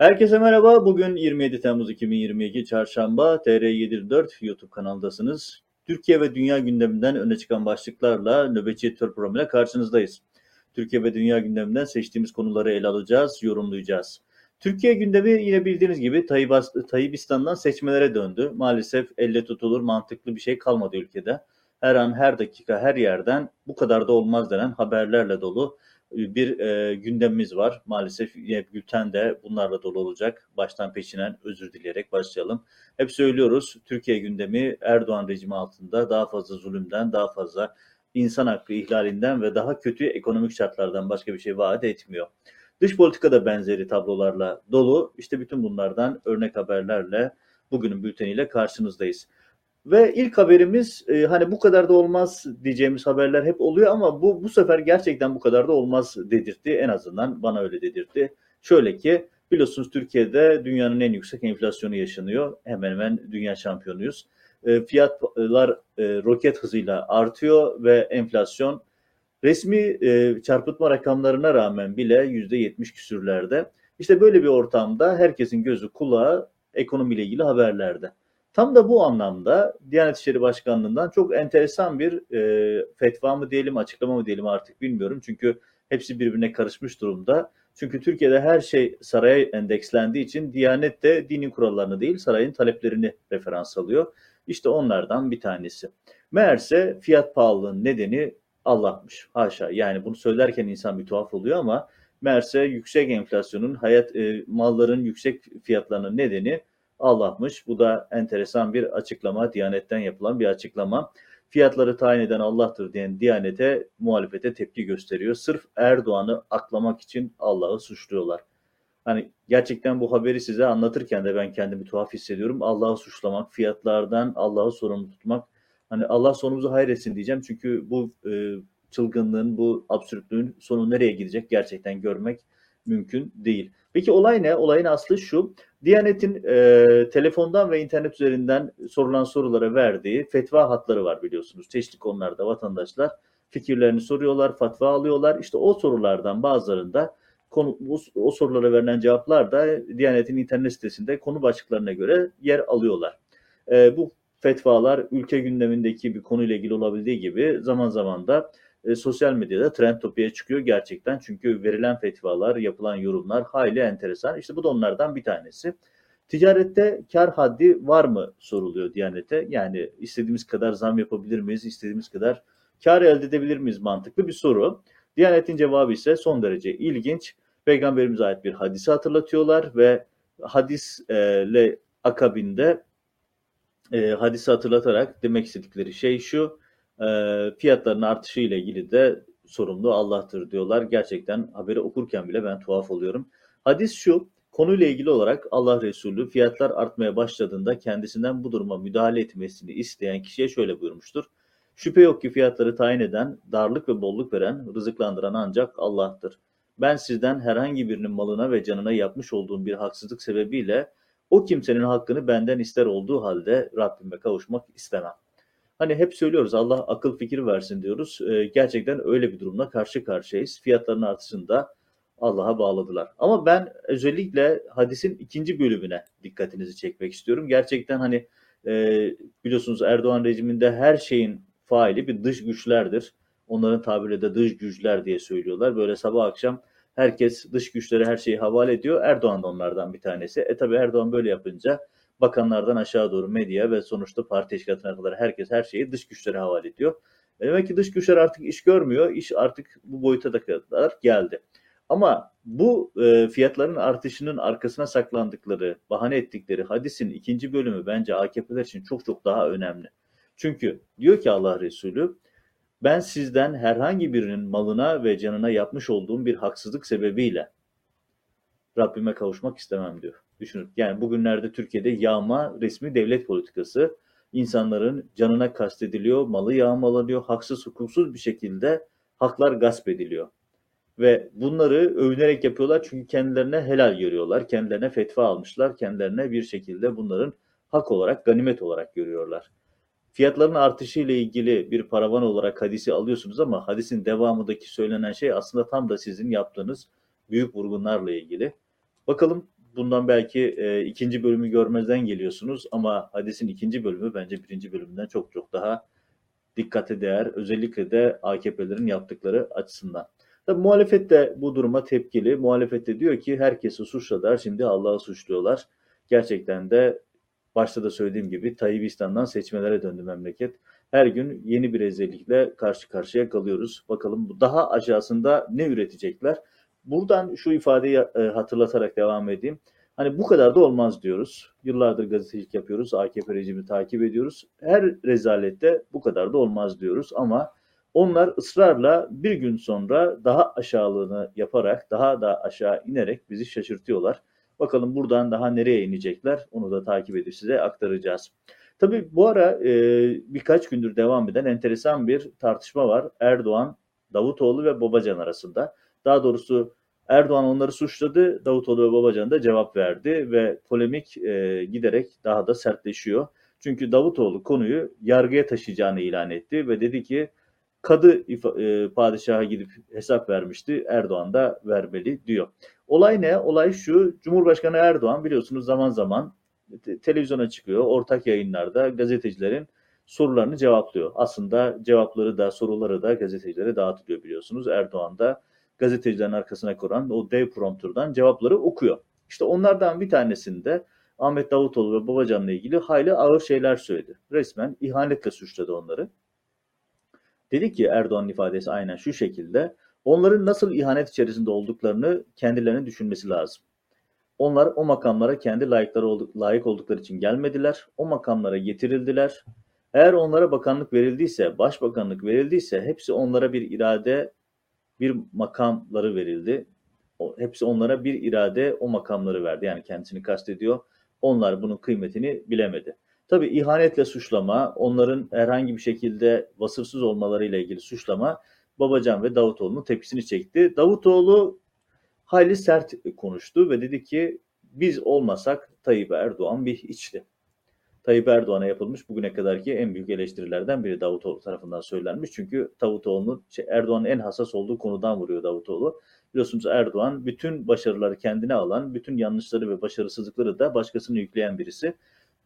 Herkese merhaba. Bugün 27 Temmuz 2022 Çarşamba TR704 YouTube kanalındasınız. Türkiye ve dünya gündeminden öne çıkan başlıklarla Nöbetçi Editör programıyla karşınızdayız. Türkiye ve dünya gündeminden seçtiğimiz konuları ele alacağız, yorumlayacağız. Türkiye gündemi yine bildiğiniz gibi Tayyibistan'dan seçmelere döndü. Maalesef elle tutulur mantıklı bir şey kalmadı ülkede. Her an, her dakika, her yerden bu kadar da olmaz denen haberlerle dolu bir e, gündemimiz var. Maalesef bülten de bunlarla dolu olacak. Baştan peşinen özür dileyerek başlayalım. Hep söylüyoruz Türkiye gündemi Erdoğan rejimi altında daha fazla zulümden, daha fazla insan hakkı ihlalinden ve daha kötü ekonomik şartlardan başka bir şey vaat etmiyor. Dış politika da benzeri tablolarla dolu. İşte bütün bunlardan örnek haberlerle bugünün bülteniyle karşınızdayız. Ve ilk haberimiz e, hani bu kadar da olmaz diyeceğimiz haberler hep oluyor ama bu bu sefer gerçekten bu kadar da olmaz dedirtti. En azından bana öyle dedirtti. Şöyle ki biliyorsunuz Türkiye'de dünyanın en yüksek enflasyonu yaşanıyor. Hemen hemen dünya şampiyonuyuz. E, fiyatlar e, roket hızıyla artıyor ve enflasyon resmi e, çarpıtma rakamlarına rağmen bile %70 küsürlerde. İşte böyle bir ortamda herkesin gözü kulağı ekonomiyle ilgili haberlerde. Tam da bu anlamda Diyanet İşleri Başkanlığı'ndan çok enteresan bir e, fetva mı diyelim, açıklama mı diyelim artık bilmiyorum. Çünkü hepsi birbirine karışmış durumda. Çünkü Türkiye'de her şey saraya endekslendiği için Diyanet de dinin kurallarını değil sarayın taleplerini referans alıyor. İşte onlardan bir tanesi. Meğerse fiyat pahalılığının nedeni Allah'mış. Haşa. Yani bunu söylerken insan bir tuhaf oluyor ama meğerse yüksek enflasyonun, hayat e, malların yüksek fiyatlarının nedeni Allah'mış. Bu da enteresan bir açıklama. Diyanetten yapılan bir açıklama. Fiyatları tayin eden Allah'tır diyen Diyanete muhalefete tepki gösteriyor. Sırf Erdoğan'ı aklamak için Allah'ı suçluyorlar. Hani gerçekten bu haberi size anlatırken de ben kendimi tuhaf hissediyorum. Allah'ı suçlamak, fiyatlardan Allah'ı sorumlu tutmak. Hani Allah sonumuzu hayretsin diyeceğim. Çünkü bu e, çılgınlığın, bu absürtlüğün sonu nereye gidecek gerçekten görmek mümkün değil. Peki olay ne? Olayın aslı şu. Diyanet'in e, telefondan ve internet üzerinden sorulan sorulara verdiği fetva hatları var biliyorsunuz. Çeşitli konularda vatandaşlar fikirlerini soruyorlar, fatva alıyorlar. İşte o sorulardan bazılarında konu, o, o sorulara verilen cevaplar da Diyanet'in internet sitesinde konu başlıklarına göre yer alıyorlar. E, bu fetvalar ülke gündemindeki bir konuyla ilgili olabildiği gibi zaman zaman da e, sosyal medyada trend topiye çıkıyor gerçekten. Çünkü verilen fetvalar, yapılan yorumlar hayli enteresan. İşte bu da onlardan bir tanesi. Ticarette kar haddi var mı soruluyor Diyanet'e. Yani istediğimiz kadar zam yapabilir miyiz, istediğimiz kadar kar elde edebilir miyiz mantıklı bir soru. Diyanet'in cevabı ise son derece ilginç. Peygamberimize ait bir hadisi hatırlatıyorlar ve hadisle akabinde e, hadisi hatırlatarak demek istedikleri şey şu e, fiyatların artışı ile ilgili de sorumlu Allah'tır diyorlar. Gerçekten haberi okurken bile ben tuhaf oluyorum. Hadis şu, konuyla ilgili olarak Allah Resulü fiyatlar artmaya başladığında kendisinden bu duruma müdahale etmesini isteyen kişiye şöyle buyurmuştur. Şüphe yok ki fiyatları tayin eden, darlık ve bolluk veren, rızıklandıran ancak Allah'tır. Ben sizden herhangi birinin malına ve canına yapmış olduğum bir haksızlık sebebiyle o kimsenin hakkını benden ister olduğu halde Rabbime kavuşmak istemem. Hani hep söylüyoruz Allah akıl fikir versin diyoruz. E, gerçekten öyle bir durumla karşı karşıyayız. Fiyatların artışında Allah'a bağladılar. Ama ben özellikle hadisin ikinci bölümüne dikkatinizi çekmek istiyorum. Gerçekten hani e, biliyorsunuz Erdoğan rejiminde her şeyin faili bir dış güçlerdir. Onların tabiriyle de dış güçler diye söylüyorlar. Böyle sabah akşam herkes dış güçlere her şeyi havale ediyor. Erdoğan da onlardan bir tanesi. E tabi Erdoğan böyle yapınca bakanlardan aşağı doğru medya ve sonuçta parti teşkilatına kadar herkes her şeyi dış güçlere havale ediyor. E demek ki dış güçler artık iş görmüyor. İş artık bu boyuta da kadar geldi. Ama bu e, fiyatların artışının arkasına saklandıkları, bahane ettikleri hadisin ikinci bölümü bence AKP'ler için çok çok daha önemli. Çünkü diyor ki Allah Resulü, ben sizden herhangi birinin malına ve canına yapmış olduğum bir haksızlık sebebiyle Rabbime kavuşmak istemem diyor. Düşünün. Yani bugünlerde Türkiye'de yağma resmi devlet politikası. İnsanların canına kastediliyor, malı yağmalanıyor, haksız hukuksuz bir şekilde haklar gasp ediliyor. Ve bunları övünerek yapıyorlar çünkü kendilerine helal görüyorlar. Kendilerine fetva almışlar. Kendilerine bir şekilde bunların hak olarak, ganimet olarak görüyorlar. Fiyatların artışı ile ilgili bir paravan olarak hadisi alıyorsunuz ama hadisin devamındaki söylenen şey aslında tam da sizin yaptığınız büyük vurgunlarla ilgili. Bakalım bundan belki e, ikinci bölümü görmezden geliyorsunuz ama hadisin ikinci bölümü bence birinci bölümünden çok çok daha dikkate değer. Özellikle de AKP'lerin yaptıkları açısından. Tabii muhalefet de bu duruma tepkili. Muhalefet de diyor ki herkesi suçladılar şimdi Allah'ı suçluyorlar. Gerçekten de başta da söylediğim gibi Tayyibistan'dan seçmelere döndü memleket. Her gün yeni bir rezillikle karşı karşıya kalıyoruz. Bakalım bu daha aşağısında ne üretecekler? Buradan şu ifadeyi e, hatırlatarak devam edeyim. Hani bu kadar da olmaz diyoruz. Yıllardır gazetecilik yapıyoruz. AKP rejimi takip ediyoruz. Her rezalette bu kadar da olmaz diyoruz ama onlar ısrarla bir gün sonra daha aşağılığını yaparak, daha da aşağı inerek bizi şaşırtıyorlar. Bakalım buradan daha nereye inecekler onu da takip edip size aktaracağız. Tabii bu ara e, birkaç gündür devam eden enteresan bir tartışma var. Erdoğan, Davutoğlu ve Babacan arasında. Daha doğrusu Erdoğan onları suçladı, Davutoğlu ve Babacan da cevap verdi ve polemik e, giderek daha da sertleşiyor. Çünkü Davutoğlu konuyu yargıya taşıyacağını ilan etti ve dedi ki kadı e, padişaha gidip hesap vermişti, Erdoğan da vermeli diyor. Olay ne? Olay şu, Cumhurbaşkanı Erdoğan biliyorsunuz zaman zaman televizyona çıkıyor, ortak yayınlarda gazetecilerin sorularını cevaplıyor. Aslında cevapları da soruları da gazetecilere dağıtılıyor biliyorsunuz. Erdoğan da gazetecilerin arkasına kuran o dev prompturdan cevapları okuyor. İşte onlardan bir tanesinde Ahmet Davutoğlu ve Babacan'la ilgili hayli ağır şeyler söyledi. Resmen ihanetle suçladı onları. Dedi ki Erdoğan'ın ifadesi aynen şu şekilde. Onların nasıl ihanet içerisinde olduklarını kendilerine düşünmesi lazım. Onlar o makamlara kendi layıkları olduk, layık oldukları için gelmediler. O makamlara getirildiler. Eğer onlara bakanlık verildiyse, başbakanlık verildiyse hepsi onlara bir irade, bir makamları verildi. O, hepsi onlara bir irade o makamları verdi. Yani kendisini kastediyor. Onlar bunun kıymetini bilemedi. Tabii ihanetle suçlama, onların herhangi bir şekilde vasıfsız olmalarıyla ilgili suçlama Babacan ve Davutoğlu'nun tepkisini çekti. Davutoğlu hayli sert konuştu ve dedi ki biz olmasak Tayyip Erdoğan bir hiçti. Tayyip Erdoğan'a yapılmış bugüne kadarki en büyük eleştirilerden biri Davutoğlu tarafından söylenmiş. Çünkü Davutoğlu'nun şey, Erdoğan'ın en hassas olduğu konudan vuruyor Davutoğlu. Biliyorsunuz Erdoğan bütün başarıları kendine alan, bütün yanlışları ve başarısızlıkları da başkasına yükleyen birisi.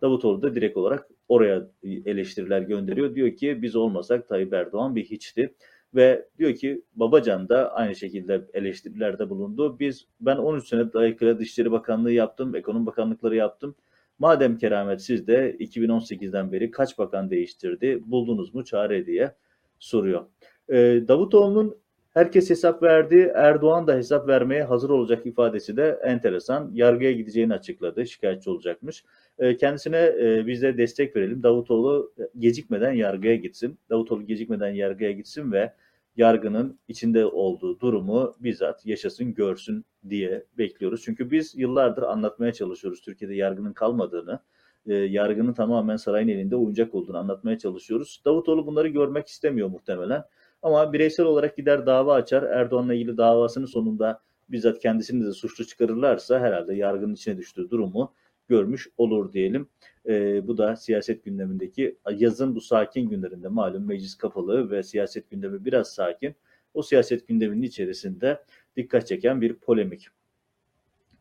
Davutoğlu da direkt olarak oraya eleştiriler gönderiyor. Diyor ki biz olmasak Tayyip Erdoğan bir hiçti. Ve diyor ki Babacan da aynı şekilde eleştirilerde bulundu. Biz ben 13 sene layıkıyla Dışişleri Bakanlığı yaptım, Ekonomi Bakanlıkları yaptım. Madem keramet siz de 2018'den beri kaç bakan değiştirdi, buldunuz mu çare diye soruyor. Ee, Davutoğlu'nun herkes hesap verdi, Erdoğan da hesap vermeye hazır olacak ifadesi de enteresan. Yargıya gideceğini açıkladı, şikayetçi olacakmış. Ee, kendisine e, biz de destek verelim. Davutoğlu gecikmeden yargıya gitsin. Davutoğlu gecikmeden yargıya gitsin ve yargının içinde olduğu durumu bizzat yaşasın, görsün diye bekliyoruz. Çünkü biz yıllardır anlatmaya çalışıyoruz Türkiye'de yargının kalmadığını, e, yargının tamamen sarayın elinde oyuncak olduğunu anlatmaya çalışıyoruz. Davutoğlu bunları görmek istemiyor muhtemelen. Ama bireysel olarak gider dava açar. Erdoğan'la ilgili davasının sonunda bizzat kendisini de suçlu çıkarırlarsa herhalde yargının içine düştüğü durumu görmüş olur diyelim. E, bu da siyaset gündemindeki yazın bu sakin günlerinde malum meclis kapalı ve siyaset gündemi biraz sakin. O siyaset gündeminin içerisinde dikkat çeken bir polemik.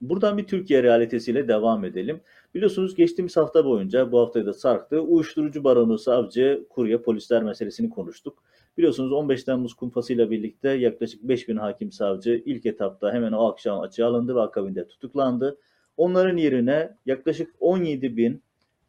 Buradan bir Türkiye realitesiyle devam edelim. Biliyorsunuz geçtiğimiz hafta boyunca bu haftayı da sarktı. Uyuşturucu baronu, savcı, kurye, polisler meselesini konuştuk. Biliyorsunuz 15 Temmuz kumpasıyla birlikte yaklaşık 5000 hakim savcı ilk etapta hemen o akşam açığa alındı ve akabinde tutuklandı. Onların yerine yaklaşık 17 bin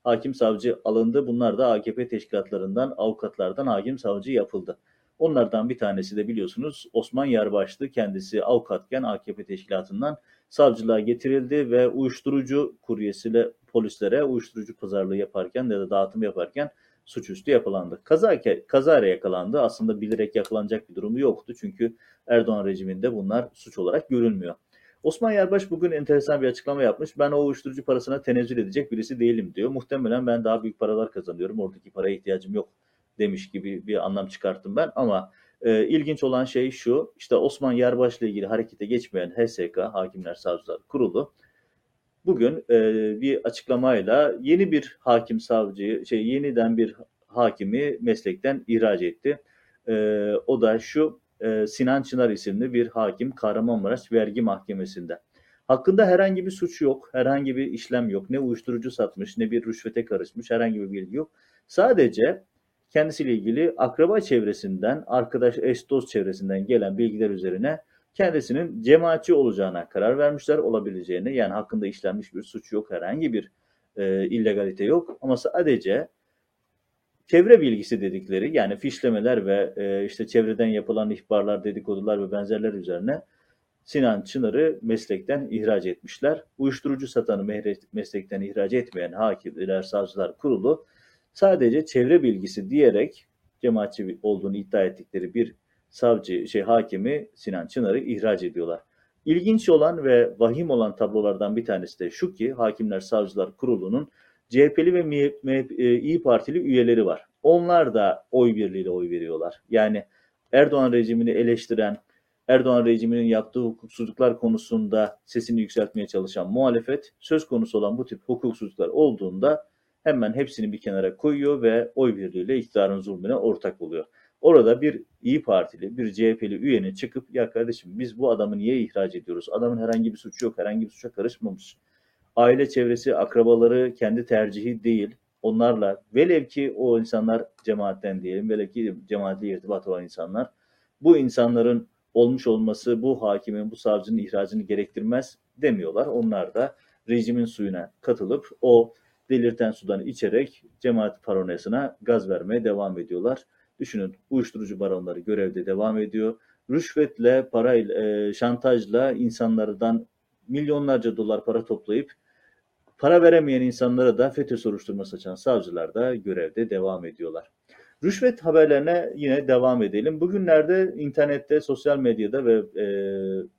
hakim savcı alındı. Bunlar da AKP teşkilatlarından, avukatlardan hakim savcı yapıldı. Onlardan bir tanesi de biliyorsunuz Osman Yarbaş'tı. Kendisi avukatken AKP teşkilatından savcılığa getirildi ve uyuşturucu kuryesiyle polislere uyuşturucu pazarlığı yaparken ya da dağıtım yaparken suçüstü yapılandı. Kaza, kazara yakalandı. Aslında bilerek yakalanacak bir durumu yoktu. Çünkü Erdoğan rejiminde bunlar suç olarak görülmüyor. Osman Yerbaş bugün enteresan bir açıklama yapmış. Ben o uyuşturucu parasına tenezzül edecek birisi değilim diyor. Muhtemelen ben daha büyük paralar kazanıyorum. Oradaki paraya ihtiyacım yok demiş gibi bir anlam çıkarttım ben. Ama e, ilginç olan şey şu. İşte Osman Yerbaş'la ilgili harekete geçmeyen HSK, Hakimler Savcılar Kurulu bugün e, bir açıklamayla yeni bir hakim savcıyı, şey yeniden bir hakimi meslekten ihraç etti. E, o da şu e, Sinan Çınar isimli bir hakim Kahramanmaraş Vergi Mahkemesi'nde. Hakkında herhangi bir suç yok, herhangi bir işlem yok. Ne uyuşturucu satmış, ne bir rüşvete karışmış, herhangi bir bilgi yok. Sadece kendisiyle ilgili akraba çevresinden, arkadaş, eş dost çevresinden gelen bilgiler üzerine kendisinin cemaatçi olacağına karar vermişler olabileceğine. Yani hakkında işlenmiş bir suç yok, herhangi bir e, illegalite yok ama sadece çevre bilgisi dedikleri yani fişlemeler ve e, işte çevreden yapılan ihbarlar, dedikodular ve benzerler üzerine Sinan Çınar'ı meslekten ihraç etmişler. Uyuşturucu satanı meslekten ihraç etmeyen hakimler, savcılar kurulu sadece çevre bilgisi diyerek cemaatçi olduğunu iddia ettikleri bir savcı, şey hakimi Sinan Çınar'ı ihraç ediyorlar. İlginç olan ve vahim olan tablolardan bir tanesi de şu ki Hakimler Savcılar Kurulu'nun CHP'li ve MHP, e, İyi Partili üyeleri var. Onlar da oy birliğiyle oy veriyorlar. Yani Erdoğan rejimini eleştiren, Erdoğan rejiminin yaptığı hukuksuzluklar konusunda sesini yükseltmeye çalışan muhalefet söz konusu olan bu tip hukuksuzluklar olduğunda hemen hepsini bir kenara koyuyor ve oy birliğiyle iktidarın zulmüne ortak oluyor. Orada bir İyi Partili, bir CHP'li üyenin çıkıp ya kardeşim biz bu adamı niye ihraç ediyoruz? Adamın herhangi bir suçu yok, herhangi bir suça karışmamış. Aile çevresi, akrabaları kendi tercihi değil. Onlarla velev ki o insanlar cemaatten diyelim, velev ki cemaatle irtibat olan insanlar. Bu insanların olmuş olması bu hakimin, bu savcının ihracını gerektirmez demiyorlar. Onlar da rejimin suyuna katılıp o delirten sudan içerek cemaat paranoyasına gaz vermeye devam ediyorlar. Düşünün uyuşturucu baronları görevde devam ediyor. Rüşvetle, parayla, e, şantajla insanlardan milyonlarca dolar para toplayıp para veremeyen insanlara da FETÖ soruşturması açan savcılar da görevde devam ediyorlar. Rüşvet haberlerine yine devam edelim. Bugünlerde internette, sosyal medyada ve e,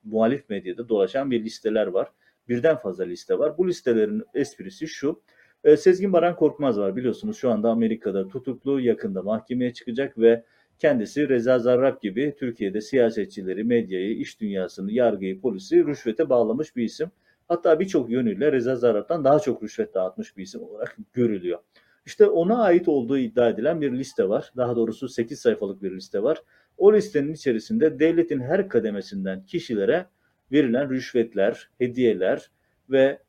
muhalif medyada dolaşan bir listeler var. Birden fazla liste var. Bu listelerin esprisi şu. E, Sezgin Baran Korkmaz var biliyorsunuz şu anda Amerika'da tutuklu, yakında mahkemeye çıkacak ve kendisi Reza Zarrab gibi Türkiye'de siyasetçileri, medyayı, iş dünyasını, yargıyı, polisi rüşvete bağlamış bir isim. Hatta birçok yönüyle Reza Zarrab'dan daha çok rüşvet dağıtmış bir isim olarak görülüyor. İşte ona ait olduğu iddia edilen bir liste var. Daha doğrusu 8 sayfalık bir liste var. O listenin içerisinde devletin her kademesinden kişilere verilen rüşvetler, hediyeler ve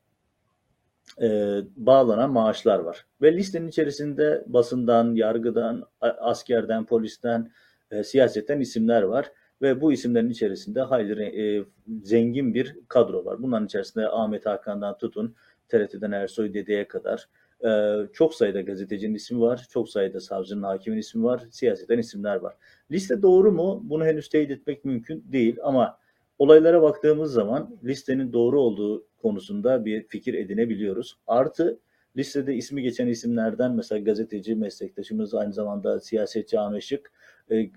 e, bağlanan maaşlar var. Ve listenin içerisinde basından, yargıdan, askerden, polisten, e, siyasetten isimler var. Ve bu isimlerin içerisinde hayli e, zengin bir kadro var. Bunların içerisinde Ahmet Hakan'dan tutun, TRT'den Ersoy Dede'ye kadar e, çok sayıda gazetecinin ismi var, çok sayıda savcının, hakimin ismi var, siyaseten isimler var. Liste doğru mu? Bunu henüz teyit etmek mümkün değil ama olaylara baktığımız zaman listenin doğru olduğu konusunda bir fikir edinebiliyoruz. Artı listede ismi geçen isimlerden mesela gazeteci meslektaşımız aynı zamanda siyasetçi Ahmet Şık e, e,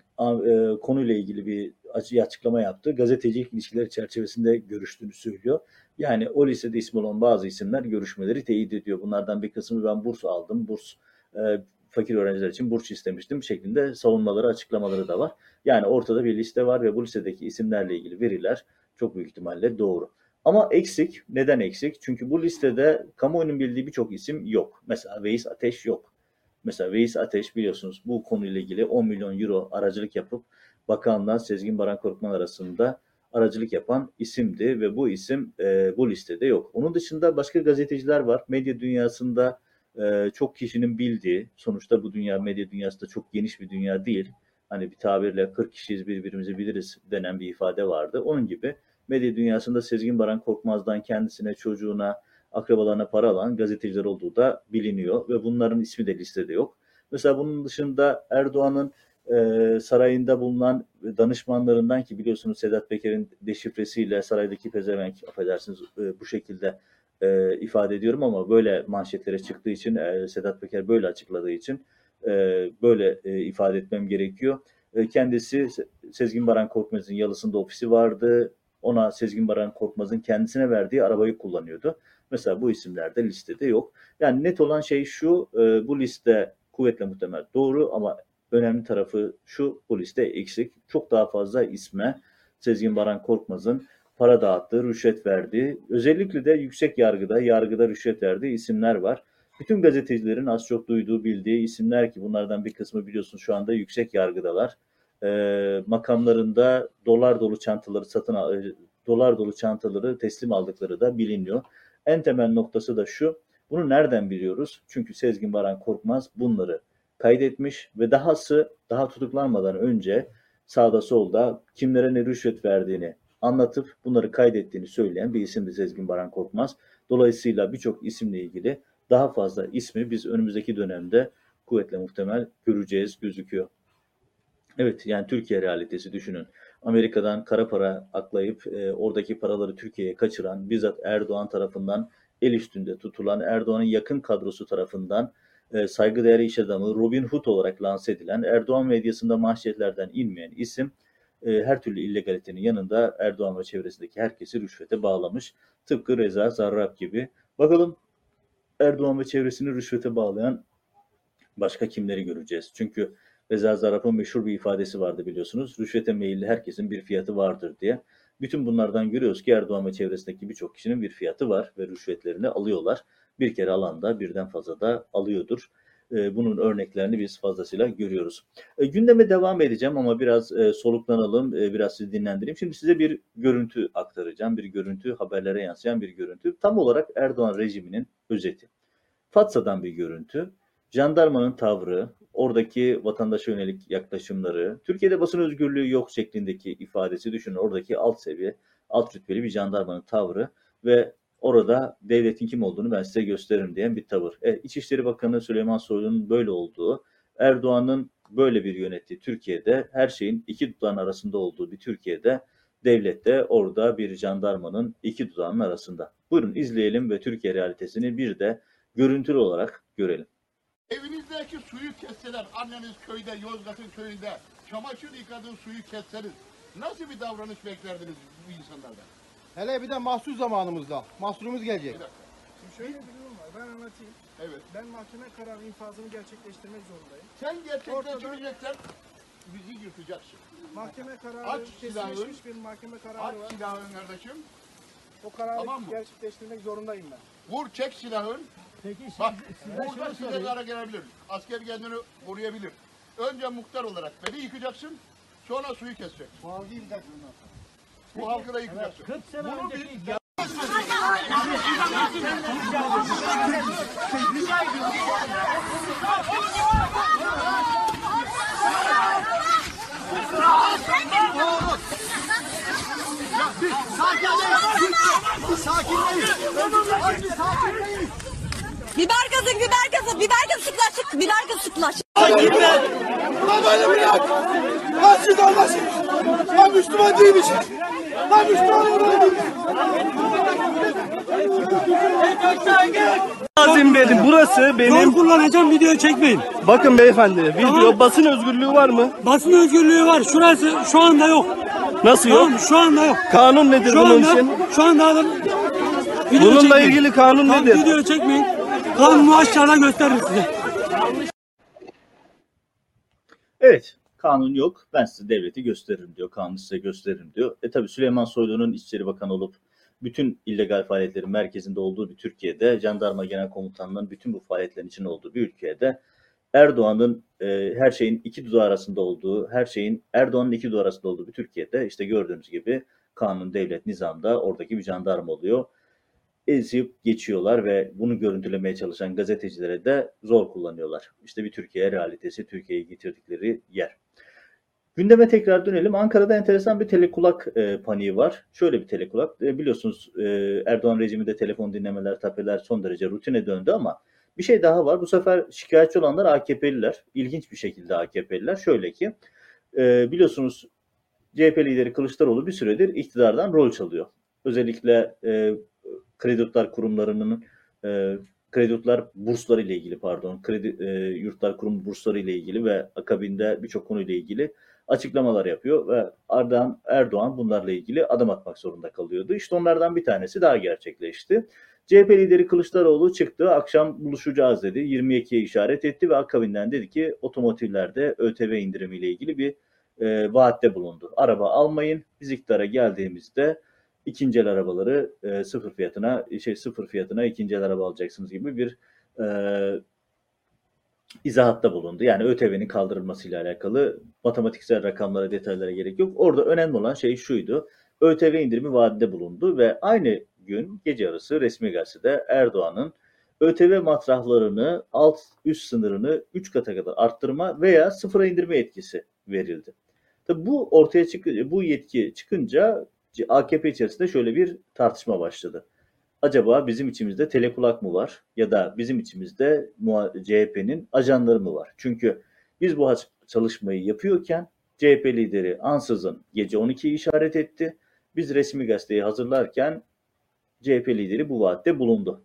konuyla ilgili bir açıklama yaptı. Gazetecilik ilişkileri çerçevesinde görüştüğünü söylüyor. Yani o listede ismi olan bazı isimler görüşmeleri teyit ediyor. Bunlardan bir kısmı ben burs aldım. Burs e, fakir öğrenciler için burs istemiştim şeklinde savunmaları, açıklamaları da var. Yani ortada bir liste var ve bu listedeki isimlerle ilgili veriler çok büyük ihtimalle doğru. Ama eksik. Neden eksik? Çünkü bu listede kamuoyunun bildiği birçok isim yok. Mesela Veys Ateş yok. Mesela Veys Ateş biliyorsunuz bu konuyla ilgili 10 milyon euro aracılık yapıp bakanla Sezgin Baran Korkman arasında aracılık yapan isimdi ve bu isim e, bu listede yok. Onun dışında başka gazeteciler var. Medya dünyasında e, çok kişinin bildiği, sonuçta bu dünya medya dünyası da çok geniş bir dünya değil. Hani bir tabirle 40 kişiyiz birbirimizi biliriz denen bir ifade vardı. Onun gibi medya dünyasında Sezgin Baran Korkmaz'dan kendisine, çocuğuna, akrabalarına para alan gazeteciler olduğu da biliniyor ve bunların ismi de listede yok. Mesela bunun dışında Erdoğan'ın e, sarayında bulunan danışmanlarından ki biliyorsunuz Sedat Peker'in deşifresiyle saraydaki pezevenk affedersiniz e, bu şekilde e, ifade ediyorum ama böyle manşetlere çıktığı için e, Sedat Peker böyle açıkladığı için e, böyle e, ifade etmem gerekiyor. E, kendisi Sezgin Baran Korkmaz'ın yalısında ofisi vardı. Ona Sezgin Baran Korkmaz'ın kendisine verdiği arabayı kullanıyordu. Mesela bu isimler de listede yok. Yani net olan şey şu, e, bu liste kuvvetle muhtemel doğru ama önemli tarafı şu, bu liste eksik. Çok daha fazla isme Sezgin Baran Korkmaz'ın para dağıttığı, rüşvet verdiği, özellikle de yüksek yargıda, yargıda rüşvet verdiği isimler var. Bütün gazetecilerin az çok duyduğu, bildiği isimler ki bunlardan bir kısmı biliyorsunuz şu anda yüksek yargıdalar. E, makamlarında dolar dolu çantaları satın dolar dolu çantaları teslim aldıkları da biliniyor. En temel noktası da şu. Bunu nereden biliyoruz? Çünkü Sezgin Baran Korkmaz bunları kaydetmiş ve dahası daha tutuklanmadan önce sağda solda kimlere ne rüşvet verdiğini anlatıp bunları kaydettiğini söyleyen bir isimdi Sezgin Baran Korkmaz. Dolayısıyla birçok isimle ilgili daha fazla ismi biz önümüzdeki dönemde kuvvetle muhtemel göreceğiz gözüküyor. Evet yani Türkiye realitesi düşünün. Amerika'dan kara para aklayıp e, oradaki paraları Türkiye'ye kaçıran bizzat Erdoğan tarafından el üstünde tutulan Erdoğan'ın yakın kadrosu tarafından e, saygıdeğer iş adamı Robin Hood olarak lanse edilen Erdoğan medyasında manşetlerden inmeyen isim e, her türlü illegalitenin yanında Erdoğan ve çevresindeki herkesi rüşvete bağlamış. Tıpkı Reza Zarrab gibi. Bakalım Erdoğan ve çevresini rüşvete bağlayan başka kimleri göreceğiz? Çünkü Reza Zarrab'ın meşhur bir ifadesi vardı biliyorsunuz. Rüşvete meyilli herkesin bir fiyatı vardır diye. Bütün bunlardan görüyoruz ki Erdoğan ve çevresindeki birçok kişinin bir fiyatı var ve rüşvetlerini alıyorlar. Bir kere alanda birden fazla da alıyordur. Ee, bunun örneklerini biz fazlasıyla görüyoruz. E, gündeme devam edeceğim ama biraz e, soluklanalım, e, biraz sizi dinlendireyim. Şimdi size bir görüntü aktaracağım. Bir görüntü, haberlere yansıyan bir görüntü. Tam olarak Erdoğan rejiminin özeti. Fatsa'dan bir görüntü. Jandarmanın tavrı, oradaki vatandaşa yönelik yaklaşımları, Türkiye'de basın özgürlüğü yok şeklindeki ifadesi düşünün. Oradaki alt seviye, alt rütbeli bir jandarmanın tavrı ve orada devletin kim olduğunu ben size gösteririm diyen bir tavır. Evet, İçişleri Bakanı Süleyman Soylu'nun böyle olduğu, Erdoğan'ın böyle bir yönettiği Türkiye'de her şeyin iki dudağın arasında olduğu bir Türkiye'de devlette orada bir jandarmanın iki dudağının arasında. Buyurun izleyelim ve Türkiye realitesini bir de görüntülü olarak görelim. Evinizdeki suyu kesseler, anneniz köyde, Yozgat'ın köyünde çamaşır yıkadığı suyu kesseniz nasıl bir davranış beklerdiniz bu insanlardan? Hele bir de mahsus zamanımızda. Mahsurumuz gelecek. Bir dakika. Şimdi şöyle bir durum var. Ben anlatayım. Evet. Ben mahkeme kararı infazını gerçekleştirmek zorundayım. Sen gerçekleştireceksen bizi yırtacaksın. Mahkeme kararı Aç kesinleşmiş bir mahkeme kararı Aç var. silahın kardeşim. O kararı Tamam mı? gerçekleştirmek zorundayım ben. Vur çek silahın. Peki şimdi Bak size burada size zarar gelebilir. Asker kendini koruyabilir. Önce muhtar olarak beni yıkacaksın. Sonra suyu keseceksin. Bu halkı da yıkacaksın. 40 sene Bunu önceki ya- Biber gazı, biber gazı, biber gazı sıklaşık, biber gazı sıklaşık. Lan böyle bir yak! Lan siz anlaşın! Lan Müslüman değilmişiz! Müslüman olmalıyız! Azim benim burası Yol kullanacağım video çekmeyin. Bakın beyefendi video basın özgürlüğü var mı? Basın özgürlüğü var. Şurası şu anda yok. Nasıl yok? Tamam şu anda yok. Kanun nedir Şu bunun anda için? şu anda adam video Bununla çekmeyin. ilgili kanun Tamam, nedir? Video çekmeyin. Kanunu aşağıda gösteririm size. Evet, kanun yok. Ben size devleti gösteririm diyor. Kanunu size gösteririm diyor. E tabi Süleyman Soylu'nun İçişleri Bakanı olup bütün illegal faaliyetlerin merkezinde olduğu bir Türkiye'de, Jandarma Genel Komutanlığı'nın bütün bu faaliyetlerin içinde olduğu bir ülkede Erdoğan'ın e, her şeyin iki dudağı arasında olduğu, her şeyin Erdoğan'ın iki dudağı arasında olduğu bir Türkiye'de işte gördüğünüz gibi kanun, devlet, nizamda oradaki bir jandarma oluyor. Ezip geçiyorlar ve bunu görüntülemeye çalışan gazetecilere de zor kullanıyorlar. İşte bir Türkiye realitesi, Türkiye'yi getirdikleri yer. Gündeme tekrar dönelim. Ankara'da enteresan bir telekulak e, paniği var. Şöyle bir telekulak. E, biliyorsunuz e, Erdoğan rejiminde telefon dinlemeler, tapeler son derece rutine döndü ama bir şey daha var. Bu sefer şikayetçi olanlar AKP'liler. İlginç bir şekilde AKP'liler. Şöyle ki e, biliyorsunuz CHP lideri Kılıçdaroğlu bir süredir iktidardan rol çalıyor. Özellikle e, kreditor kurumlarının e, kreditor bursları ile ilgili pardon kredi e, yurtlar kurum bursları ile ilgili ve akabinde birçok konuyla ilgili açıklamalar yapıyor ve Erdoğan, Erdoğan bunlarla ilgili adım atmak zorunda kalıyordu. İşte onlardan bir tanesi daha gerçekleşti. CHP lideri Kılıçdaroğlu çıktı, akşam buluşacağız dedi. 22'ye işaret etti ve akabinden dedi ki otomotivlerde ÖTV indirimiyle ilgili bir e, vaatte bulundu. Araba almayın, biz iktidara geldiğimizde ikinci el arabaları e, sıfır fiyatına şey sıfır fiyatına ikinci el araba alacaksınız gibi bir e, izahatta bulundu. Yani ÖTV'nin kaldırılmasıyla alakalı matematiksel rakamlara, detaylara gerek yok. Orada önemli olan şey şuydu. ÖTV indirimi vaadinde bulundu ve aynı gün gece yarısı resmi gazetede Erdoğan'ın ÖTV matrahlarını alt üst sınırını 3 kata kadar arttırma veya sıfıra indirme yetkisi verildi. Tabii bu ortaya çıkınca, bu yetki çıkınca AKP içerisinde şöyle bir tartışma başladı. Acaba bizim içimizde telekulak mı var ya da bizim içimizde CHP'nin ajanları mı var? Çünkü biz bu çalışmayı yapıyorken CHP lideri ansızın gece 12'yi işaret etti. Biz resmi gazeteyi hazırlarken CHP lideri bu vaatte bulundu.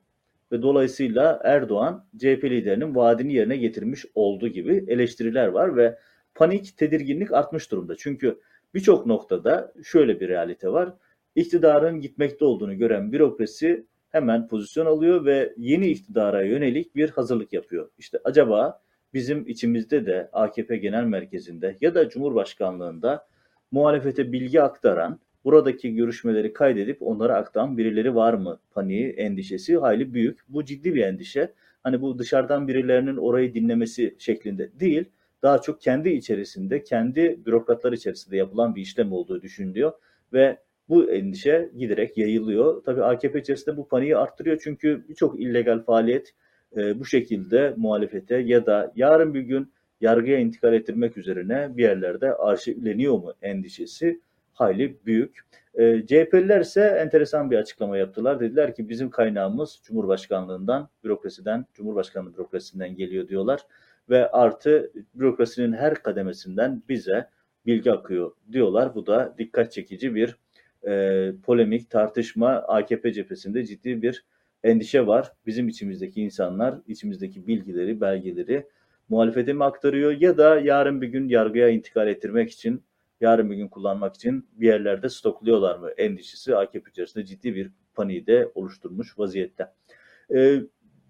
Ve dolayısıyla Erdoğan CHP liderinin vaadini yerine getirmiş olduğu gibi eleştiriler var ve panik, tedirginlik artmış durumda. Çünkü birçok noktada şöyle bir realite var. İktidarın gitmekte olduğunu gören bürokrasi hemen pozisyon alıyor ve yeni iktidara yönelik bir hazırlık yapıyor. İşte acaba bizim içimizde de AKP Genel Merkezi'nde ya da Cumhurbaşkanlığında muhalefete bilgi aktaran, buradaki görüşmeleri kaydedip onlara aktaran birileri var mı? Paniği, endişesi hayli büyük. Bu ciddi bir endişe. Hani bu dışarıdan birilerinin orayı dinlemesi şeklinde değil, daha çok kendi içerisinde, kendi bürokratlar içerisinde yapılan bir işlem olduğu düşünülüyor ve bu endişe giderek yayılıyor. Tabii AKP içerisinde bu paniği arttırıyor çünkü birçok illegal faaliyet e, bu şekilde muhalefete ya da yarın bir gün yargıya intikal ettirmek üzerine bir yerlerde arşivleniyor mu endişesi hayli büyük. E, CHP'liler ise enteresan bir açıklama yaptılar. Dediler ki bizim kaynağımız Cumhurbaşkanlığından, bürokrasiden, Cumhurbaşkanlığı bürokrasisinden geliyor diyorlar. Ve artı bürokrasinin her kademesinden bize bilgi akıyor diyorlar. Bu da dikkat çekici bir e, polemik, tartışma AKP cephesinde ciddi bir endişe var. Bizim içimizdeki insanlar içimizdeki bilgileri, belgeleri muhalefete mi aktarıyor ya da yarın bir gün yargıya intikal ettirmek için, yarın bir gün kullanmak için bir yerlerde stokluyorlar mı endişesi AKP içerisinde ciddi bir paniği de oluşturmuş vaziyette. E,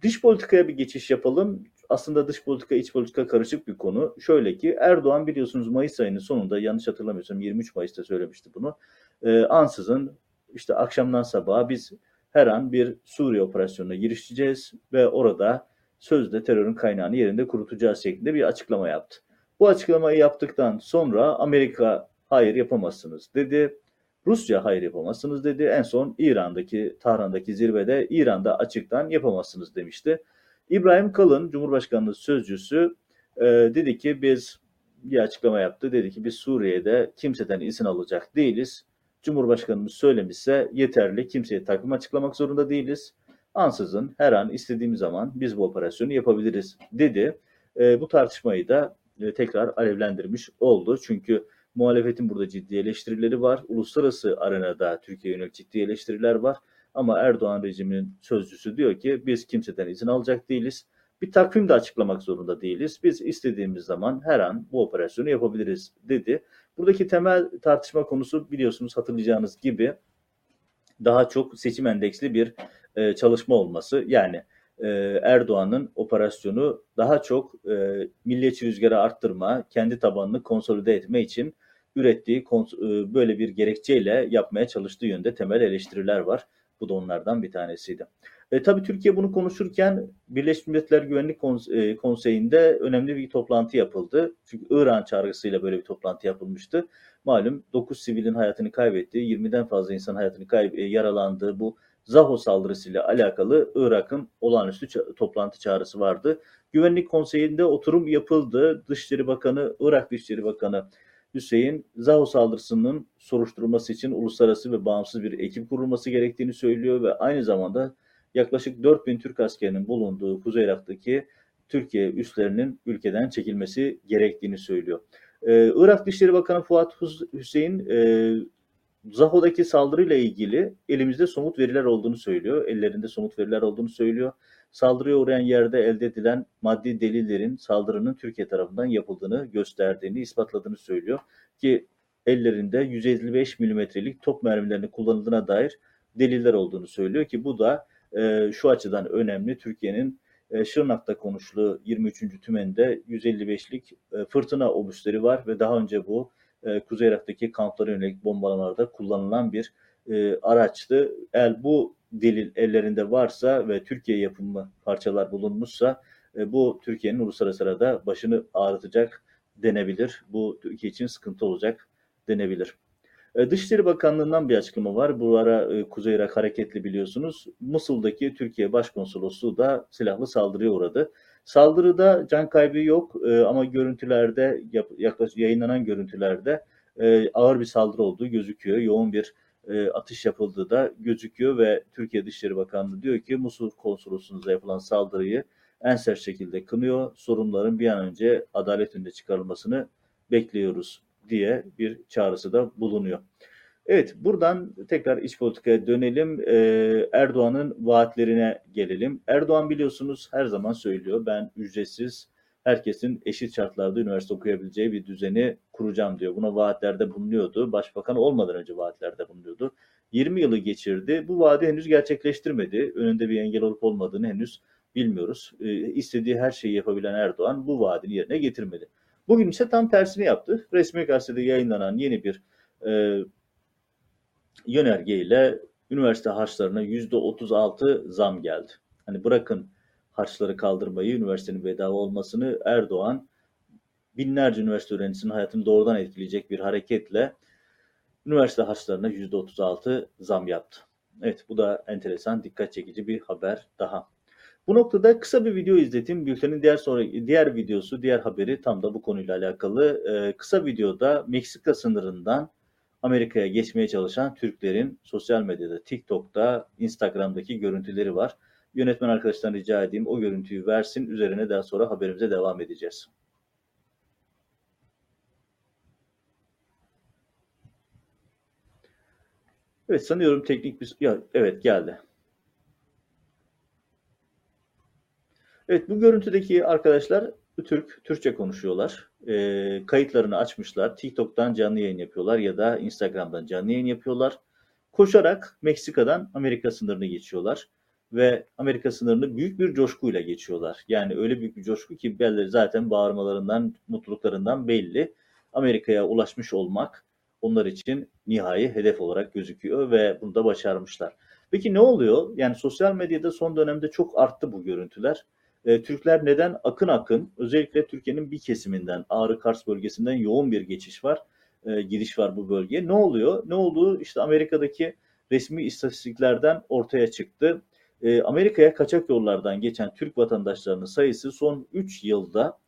dış politikaya bir geçiş yapalım. Aslında dış politika, iç politika karışık bir konu. Şöyle ki Erdoğan biliyorsunuz Mayıs ayının sonunda yanlış hatırlamıyorsam 23 Mayıs'ta söylemişti bunu. E, ansızın işte akşamdan sabaha biz her an bir Suriye operasyonuna girişeceğiz ve orada sözde terörün kaynağını yerinde kurutacağız şeklinde bir açıklama yaptı. Bu açıklamayı yaptıktan sonra Amerika hayır yapamazsınız dedi. Rusya hayır yapamazsınız dedi. En son İran'daki, Tahran'daki zirvede İran'da açıktan yapamazsınız demişti. İbrahim Kalın, Cumhurbaşkanlığı sözcüsü e, dedi ki biz bir açıklama yaptı. Dedi ki biz Suriye'de kimseden izin alacak değiliz. Cumhurbaşkanımız söylemişse yeterli. Kimseye takım açıklamak zorunda değiliz. Ansızın her an istediğimiz zaman biz bu operasyonu yapabiliriz dedi. E, bu tartışmayı da e, tekrar alevlendirmiş oldu. Çünkü muhalefetin burada ciddi eleştirileri var. Uluslararası arenada Türkiye yönelik ciddi eleştiriler var. Ama Erdoğan rejiminin sözcüsü diyor ki biz kimseden izin alacak değiliz. Bir takvim de açıklamak zorunda değiliz. Biz istediğimiz zaman her an bu operasyonu yapabiliriz dedi. Buradaki temel tartışma konusu biliyorsunuz hatırlayacağınız gibi daha çok seçim endeksli bir e, çalışma olması. Yani e, Erdoğan'ın operasyonu daha çok e, milliyetçi rüzgarı arttırma, kendi tabanını konsolide etme için ürettiği e, böyle bir gerekçeyle yapmaya çalıştığı yönde temel eleştiriler var. Bu da onlardan bir tanesiydi. E, tabii Türkiye bunu konuşurken Birleşmiş Milletler Güvenlik e, Konseyi'nde önemli bir toplantı yapıldı. Çünkü İran çağrısıyla böyle bir toplantı yapılmıştı. Malum 9 sivilin hayatını kaybettiği, 20'den fazla insan hayatını kayb- e, yaralandığı bu Zaho saldırısıyla alakalı Irak'ın olağanüstü toplantı çağrısı vardı. Güvenlik Konseyi'nde oturum yapıldı. Dışişleri Bakanı, Irak Dışişleri Bakanı Hüseyin Zaho saldırısının soruşturulması için uluslararası ve bağımsız bir ekip kurulması gerektiğini söylüyor ve aynı zamanda yaklaşık 4000 Türk askerinin bulunduğu Kuzey Irak'taki Türkiye üslerinin ülkeden çekilmesi gerektiğini söylüyor. Ee, Irak Dışişleri Bakanı Fuat Hüseyin e, Zaho'daki saldırıyla ilgili elimizde somut veriler olduğunu söylüyor. Ellerinde somut veriler olduğunu söylüyor. Saldırıya uğrayan yerde elde edilen maddi delillerin saldırının Türkiye tarafından yapıldığını gösterdiğini, ispatladığını söylüyor. Ki ellerinde 155 milimetrelik top mermilerinin kullanıldığına dair deliller olduğunu söylüyor ki bu da e, şu açıdan önemli. Türkiye'nin e, Şırnak'ta konuştuğu 23. tümende 155'lik e, fırtına obüsleri var ve daha önce bu e, Kuzey Irak'taki kamplara yönelik bombalamalarda kullanılan bir e, araçtı. Eğer bu delil ellerinde varsa ve Türkiye yapımı parçalar bulunmuşsa e, bu Türkiye'nin uluslararası arada başını ağrıtacak denebilir. Bu Türkiye için sıkıntı olacak denebilir. E, Dışişleri Bakanlığı'ndan bir açıklama var. Bu ara e, Kuzey Irak hareketli biliyorsunuz. Musul'daki Türkiye Başkonsolosluğu da silahlı saldırıya uğradı. Saldırıda can kaybı yok e, ama görüntülerde yaklaşık yayınlanan görüntülerde e, ağır bir saldırı olduğu gözüküyor. Yoğun bir e, atış yapıldığı da gözüküyor ve Türkiye Dışişleri Bakanlığı diyor ki Musul konsolosluğunuza yapılan saldırıyı en sert şekilde kınıyor. Sorunların bir an önce adalet önüne çıkarılmasını bekliyoruz diye bir çağrısı da bulunuyor. Evet, buradan tekrar iç politikaya dönelim. Ee, Erdoğan'ın vaatlerine gelelim. Erdoğan biliyorsunuz her zaman söylüyor. Ben ücretsiz, herkesin eşit şartlarda üniversite okuyabileceği bir düzeni kuracağım diyor. Buna vaatlerde bulunuyordu. Başbakan olmadan önce vaatlerde bulunuyordu. 20 yılı geçirdi. Bu vaadi henüz gerçekleştirmedi. Önünde bir engel olup olmadığını henüz bilmiyoruz. Ee, istediği her şeyi yapabilen Erdoğan bu vaadini yerine getirmedi. Bugün ise tam tersini yaptı. Resmi gazetede yayınlanan yeni bir e, yönergeyle üniversite harçlarına yüzde 36 zam geldi. Hani bırakın harçları kaldırmayı, üniversitenin bedava olmasını Erdoğan binlerce üniversite öğrencisinin hayatını doğrudan etkileyecek bir hareketle üniversite harçlarına yüzde 36 zam yaptı. Evet bu da enteresan, dikkat çekici bir haber daha. Bu noktada kısa bir video izledim. Bültenin diğer sonra diğer videosu, diğer haberi tam da bu konuyla alakalı. Ee, kısa videoda Meksika sınırından Amerika'ya geçmeye çalışan Türklerin sosyal medyada, TikTok'ta, Instagram'daki görüntüleri var. Yönetmen arkadaştan rica edeyim o görüntüyü versin. Üzerine daha sonra haberimize devam edeceğiz. Evet sanıyorum teknik bir... Ya, evet geldi. Evet bu görüntüdeki arkadaşlar Türk, Türkçe konuşuyorlar. E, kayıtlarını açmışlar. TikTok'tan canlı yayın yapıyorlar ya da Instagram'dan canlı yayın yapıyorlar. Koşarak Meksika'dan Amerika sınırını geçiyorlar. Ve Amerika sınırını büyük bir coşkuyla geçiyorlar. Yani öyle büyük bir coşku ki belli zaten bağırmalarından, mutluluklarından belli. Amerika'ya ulaşmış olmak onlar için nihai hedef olarak gözüküyor ve bunu da başarmışlar. Peki ne oluyor? Yani sosyal medyada son dönemde çok arttı bu görüntüler. E, Türkler neden akın akın özellikle Türkiye'nin bir kesiminden Ağrı Kars bölgesinden yoğun bir geçiş var. E, giriş var bu bölgeye. Ne oluyor? Ne olduğu işte Amerika'daki resmi istatistiklerden ortaya çıktı. E, Amerika'ya kaçak yollardan geçen Türk vatandaşlarının sayısı son 3 yılda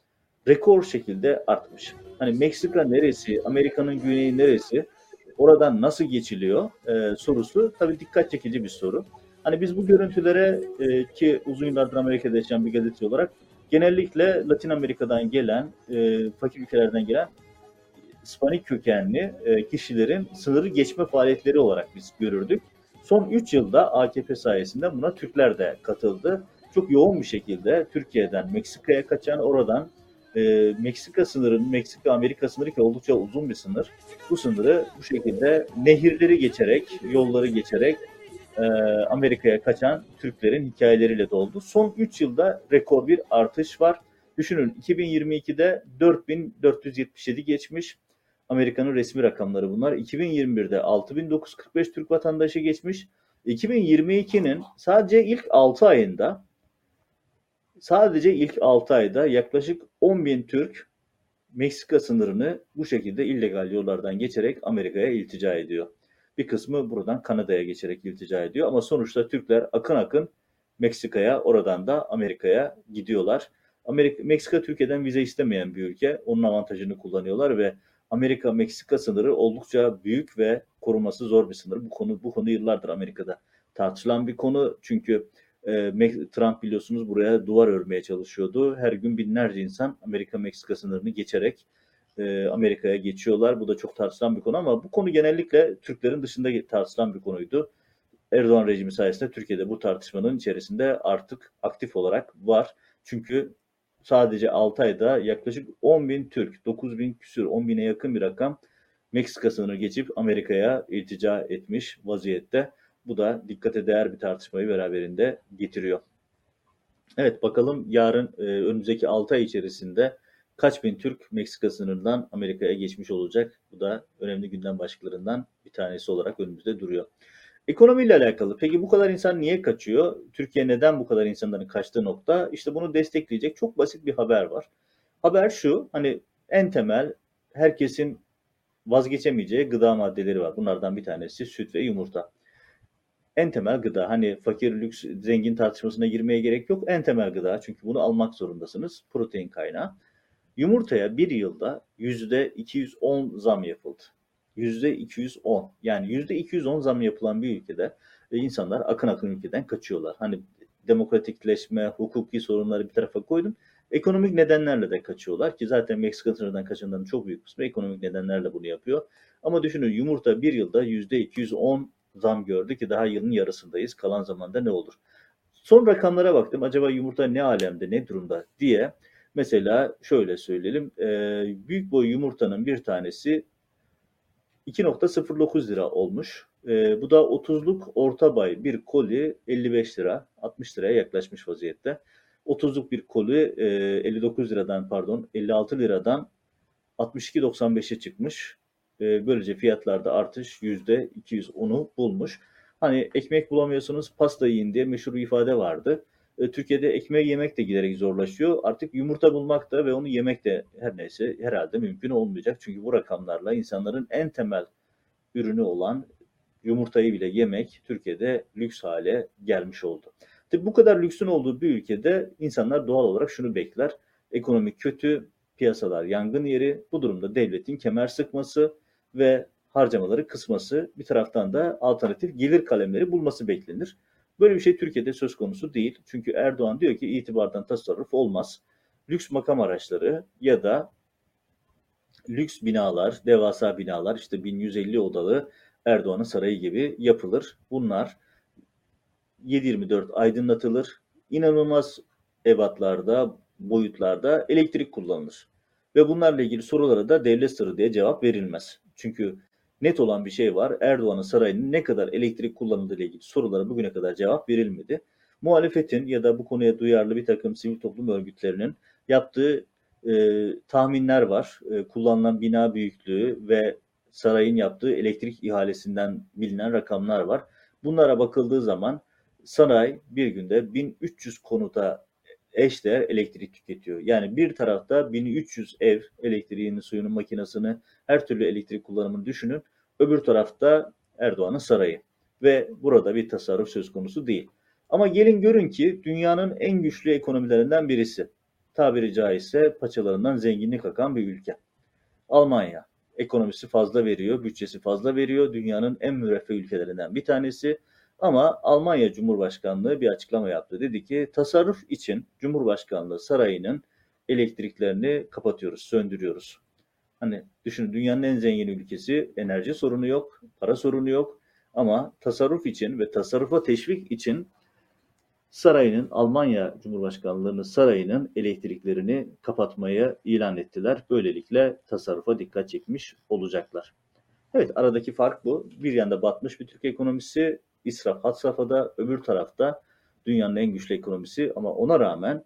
rekor şekilde artmış. Hani Meksika neresi, Amerika'nın güneyi neresi, oradan nasıl geçiliyor e, sorusu tabii dikkat çekici bir soru. Hani biz bu görüntülere e, ki uzun yıllardır Amerika'da yaşayan bir gazeteci olarak genellikle Latin Amerika'dan gelen, e, fakir ülkelerden gelen İspanik kökenli e, kişilerin sınırı geçme faaliyetleri olarak biz görürdük. Son 3 yılda AKP sayesinde buna Türkler de katıldı. Çok yoğun bir şekilde Türkiye'den Meksika'ya kaçan, oradan e, Meksika sınırının, Meksika-Amerika sınırı ki oldukça uzun bir sınır. Bu sınırı bu şekilde nehirleri geçerek, yolları geçerek e, Amerika'ya kaçan Türklerin hikayeleriyle doldu. Son 3 yılda rekor bir artış var. Düşünün 2022'de 4477 geçmiş. Amerika'nın resmi rakamları bunlar. 2021'de 6945 Türk vatandaşı geçmiş. 2022'nin sadece ilk 6 ayında sadece ilk 6 ayda yaklaşık 10 bin Türk Meksika sınırını bu şekilde illegal yollardan geçerek Amerika'ya iltica ediyor. Bir kısmı buradan Kanada'ya geçerek iltica ediyor ama sonuçta Türkler akın akın Meksika'ya oradan da Amerika'ya gidiyorlar. Amerika, Meksika Türkiye'den vize istemeyen bir ülke. Onun avantajını kullanıyorlar ve Amerika-Meksika sınırı oldukça büyük ve koruması zor bir sınır. Bu konu bu konu yıllardır Amerika'da tartışılan bir konu. Çünkü e, Trump biliyorsunuz buraya duvar örmeye çalışıyordu. Her gün binlerce insan Amerika-Meksika sınırını geçerek e, Amerika'ya geçiyorlar. Bu da çok tartışılan bir konu ama bu konu genellikle Türklerin dışında tartışılan bir konuydu. Erdoğan rejimi sayesinde Türkiye'de bu tartışmanın içerisinde artık aktif olarak var. Çünkü sadece 6 ayda yaklaşık 10 bin Türk, 9 bin küsür, 10 bine yakın bir rakam Meksika sınırı geçip Amerika'ya iltica etmiş vaziyette. Bu da dikkate değer bir tartışmayı beraberinde getiriyor. Evet bakalım yarın e, önümüzdeki 6 ay içerisinde kaç bin Türk Meksika sınırından Amerika'ya geçmiş olacak? Bu da önemli gündem başlıklarından bir tanesi olarak önümüzde duruyor. Ekonomiyle alakalı. Peki bu kadar insan niye kaçıyor? Türkiye neden bu kadar insanların kaçtığı nokta? İşte bunu destekleyecek çok basit bir haber var. Haber şu, hani en temel herkesin vazgeçemeyeceği gıda maddeleri var. Bunlardan bir tanesi süt ve yumurta. En temel gıda. Hani fakir, lüks, zengin tartışmasına girmeye gerek yok. En temel gıda. Çünkü bunu almak zorundasınız. Protein kaynağı. Yumurtaya bir yılda yüzde 210 zam yapıldı. Yüzde 210. Yani yüzde 210 zam yapılan bir ülkede e, insanlar akın akın ülkeden kaçıyorlar. Hani demokratikleşme, hukuki sorunları bir tarafa koydum. Ekonomik nedenlerle de kaçıyorlar ki zaten Meksika sınırından kaçanların çok büyük kısmı ekonomik nedenlerle bunu yapıyor. Ama düşünün yumurta bir yılda yüzde 210 zam gördü ki daha yılın yarısındayız. Kalan zamanda ne olur? Son rakamlara baktım. Acaba yumurta ne alemde, ne durumda diye. Mesela şöyle söyleyelim. e, büyük boy yumurtanın bir tanesi 2.09 lira olmuş. E, bu da 30'luk orta bay bir koli 55 lira, 60 liraya yaklaşmış vaziyette. 30'luk bir koli e, 59 liradan pardon 56 liradan 62.95'e çıkmış. E, böylece fiyatlarda artış %210'u bulmuş. Hani ekmek bulamıyorsunuz pasta yiyin diye meşhur bir ifade vardı. E, Türkiye'de ekmeği yemek de giderek zorlaşıyor. Artık yumurta bulmak da ve onu yemek de her neyse herhalde mümkün olmayacak. Çünkü bu rakamlarla insanların en temel ürünü olan yumurtayı bile yemek Türkiye'de lüks hale gelmiş oldu. Tabii bu kadar lüksün olduğu bir ülkede insanlar doğal olarak şunu bekler. Ekonomi kötü, piyasalar yangın yeri. Bu durumda devletin kemer sıkması ve harcamaları kısması bir taraftan da alternatif gelir kalemleri bulması beklenir. Böyle bir şey Türkiye'de söz konusu değil. Çünkü Erdoğan diyor ki itibardan tasarruf olmaz. Lüks makam araçları ya da lüks binalar, devasa binalar işte 1150 odalı Erdoğan'ın sarayı gibi yapılır. Bunlar 7-24 aydınlatılır. İnanılmaz ebatlarda, boyutlarda elektrik kullanılır. Ve bunlarla ilgili sorulara da devlet sırrı diye cevap verilmez. Çünkü net olan bir şey var. Erdoğan'ın sarayının ne kadar elektrik kullanıldığı ile ilgili sorulara bugüne kadar cevap verilmedi. Muhalefetin ya da bu konuya duyarlı bir takım sivil toplum örgütlerinin yaptığı e, tahminler var. E, kullanılan bina büyüklüğü ve sarayın yaptığı elektrik ihalesinden bilinen rakamlar var. Bunlara bakıldığı zaman saray bir günde 1300 konuta eşdeğer elektrik tüketiyor. Yani bir tarafta 1300 ev elektriğini, suyunu, makinesini, her türlü elektrik kullanımını düşünün. Öbür tarafta Erdoğan'ın sarayı. Ve burada bir tasarruf söz konusu değil. Ama gelin görün ki dünyanın en güçlü ekonomilerinden birisi. Tabiri caizse paçalarından zenginlik akan bir ülke. Almanya. Ekonomisi fazla veriyor, bütçesi fazla veriyor. Dünyanın en müreffeh ülkelerinden bir tanesi. Ama Almanya Cumhurbaşkanlığı bir açıklama yaptı. Dedi ki tasarruf için Cumhurbaşkanlığı sarayının elektriklerini kapatıyoruz, söndürüyoruz. Hani düşünün dünyanın en zengin ülkesi enerji sorunu yok, para sorunu yok. Ama tasarruf için ve tasarrufa teşvik için sarayının Almanya Cumhurbaşkanlığı'nın sarayının elektriklerini kapatmaya ilan ettiler. Böylelikle tasarrufa dikkat çekmiş olacaklar. Evet aradaki fark bu. Bir yanda batmış bir Türk ekonomisi, israf had safhada, öbür tarafta dünyanın en güçlü ekonomisi ama ona rağmen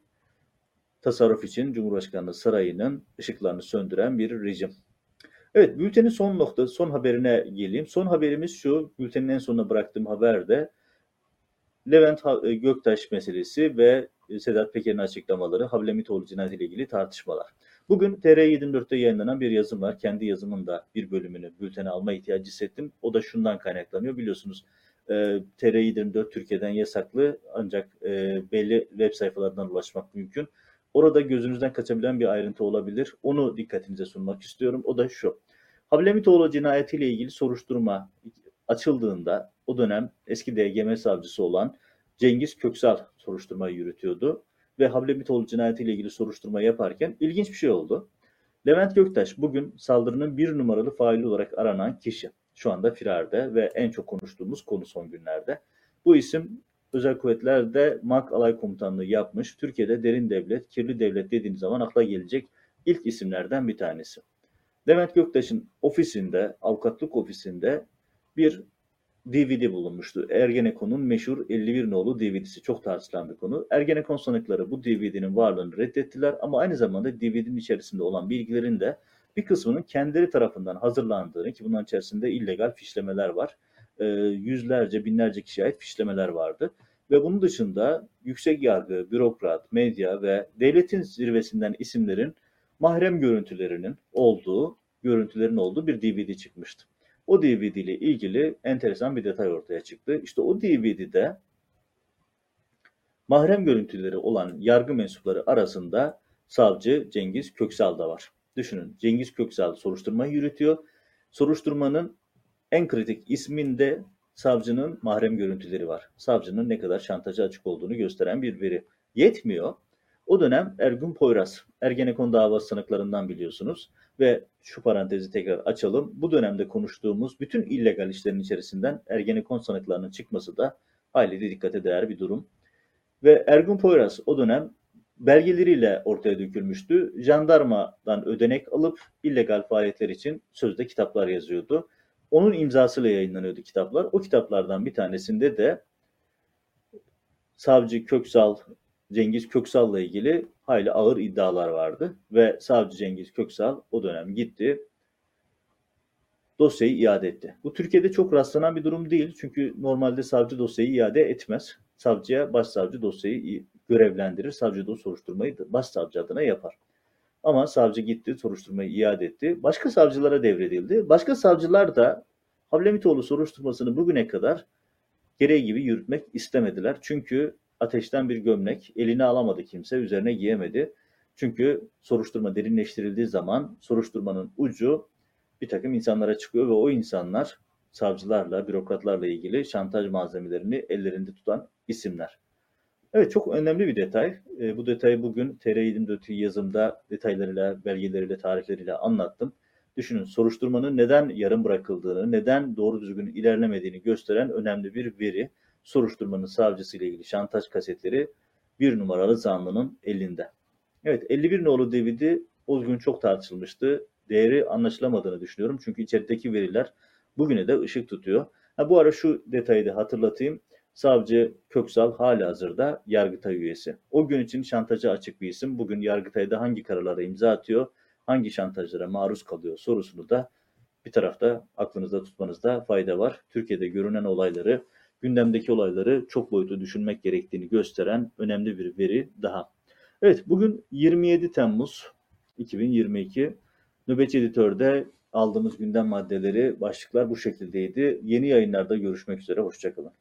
tasarruf için Cumhurbaşkanlığı sarayının ışıklarını söndüren bir rejim. Evet bültenin son nokta, son haberine geleyim. Son haberimiz şu, bültenin en sonuna bıraktığım haber de Levent Ha- Göktaş meselesi ve Sedat Peker'in açıklamaları, Hablemitoğlu cinayetiyle ilgili tartışmalar. Bugün TR24'te yayınlanan bir yazım var. Kendi yazımın da bir bölümünü bültene alma ihtiyacı hissettim. O da şundan kaynaklanıyor. Biliyorsunuz e, TR24 Türkiye'den yasaklı ancak e, belli web sayfalarından ulaşmak mümkün. Orada gözünüzden kaçabilen bir ayrıntı olabilir. Onu dikkatinize sunmak istiyorum. O da şu. Hablemitoğlu cinayetiyle ilgili soruşturma açıldığında o dönem eski DGM savcısı olan Cengiz Köksal soruşturmayı yürütüyordu. Ve Hablemitoğlu cinayetiyle ilgili soruşturma yaparken ilginç bir şey oldu. Levent Göktaş bugün saldırının bir numaralı faili olarak aranan kişi. Şu anda firarda ve en çok konuştuğumuz konu son günlerde. Bu isim Özel Kuvvetler'de MAK Alay Komutanlığı yapmış. Türkiye'de derin devlet, kirli devlet dediğiniz zaman akla gelecek ilk isimlerden bir tanesi. Levent Göktaş'ın ofisinde, avukatlık ofisinde bir DVD bulunmuştu. Ergenekon'un meşhur 51 nolu DVD'si çok tartışılan bir konu. Ergenekon sanıkları bu DVD'nin varlığını reddettiler ama aynı zamanda DVD'nin içerisinde olan bilgilerin de bir kısmının kendileri tarafından hazırlandığını ki bunların içerisinde illegal fişlemeler var. Ee, yüzlerce, binlerce kişiye ait fişlemeler vardı. Ve bunun dışında yüksek yargı, bürokrat, medya ve devletin zirvesinden isimlerin mahrem görüntülerinin olduğu görüntülerin olduğu bir DVD çıkmıştı. O DVD ile ilgili enteresan bir detay ortaya çıktı. İşte o DVD'de mahrem görüntüleri olan yargı mensupları arasında savcı Cengiz Köksal da var. Düşünün Cengiz Köksal soruşturmayı yürütüyor. Soruşturmanın en kritik isminde savcının mahrem görüntüleri var. Savcının ne kadar şantaja açık olduğunu gösteren bir veri. Yetmiyor. O dönem Ergün Poyraz, Ergenekon davası sanıklarından biliyorsunuz. Ve şu parantezi tekrar açalım. Bu dönemde konuştuğumuz bütün illegal işlerin içerisinden Ergenekon sanıklarının çıkması da hayli de dikkate değer bir durum. Ve Ergun Poyraz o dönem belgeleriyle ortaya dökülmüştü. Jandarmadan ödenek alıp illegal faaliyetler için sözde kitaplar yazıyordu. Onun imzasıyla yayınlanıyordu kitaplar. O kitaplardan bir tanesinde de savcı Köksal, Cengiz Köksal'la ilgili hayli ağır iddialar vardı. Ve savcı Cengiz Köksal o dönem gitti, dosyayı iade etti. Bu Türkiye'de çok rastlanan bir durum değil. Çünkü normalde savcı dosyayı iade etmez. Savcıya başsavcı dosyayı görevlendirir. Savcı da o soruşturmayı başsavcı adına yapar. Ama savcı gitti, soruşturmayı iade etti. Başka savcılara devredildi. Başka savcılar da Havlemitoğlu soruşturmasını bugüne kadar gereği gibi yürütmek istemediler. Çünkü ateşten bir gömlek eline alamadı kimse, üzerine giyemedi. Çünkü soruşturma derinleştirildiği zaman soruşturmanın ucu bir takım insanlara çıkıyor ve o insanlar savcılarla, bürokratlarla ilgili şantaj malzemelerini ellerinde tutan isimler. Evet çok önemli bir detay. E, bu detayı bugün TR24 yazımda detaylarıyla, belgeleriyle, tarihleriyle anlattım. Düşünün soruşturmanın neden yarım bırakıldığını, neden doğru düzgün ilerlemediğini gösteren önemli bir veri. Soruşturmanın savcısı ile ilgili şantaj kasetleri bir numaralı zanlının elinde. Evet 51 nolu DVD o gün çok tartışılmıştı. Değeri anlaşılamadığını düşünüyorum. Çünkü içerideki veriler bugüne de ışık tutuyor. Ha, bu ara şu detayı da hatırlatayım. Savcı Köksal hala hazırda Yargıtay üyesi. O gün için şantaja açık bir isim. Bugün Yargıtay'da hangi kararlara imza atıyor, hangi şantajlara maruz kalıyor sorusunu da bir tarafta aklınızda tutmanızda fayda var. Türkiye'de görünen olayları, gündemdeki olayları çok boyutlu düşünmek gerektiğini gösteren önemli bir veri daha. Evet bugün 27 Temmuz 2022 Nöbetçi Editör'de aldığımız gündem maddeleri, başlıklar bu şekildeydi. Yeni yayınlarda görüşmek üzere, hoşçakalın.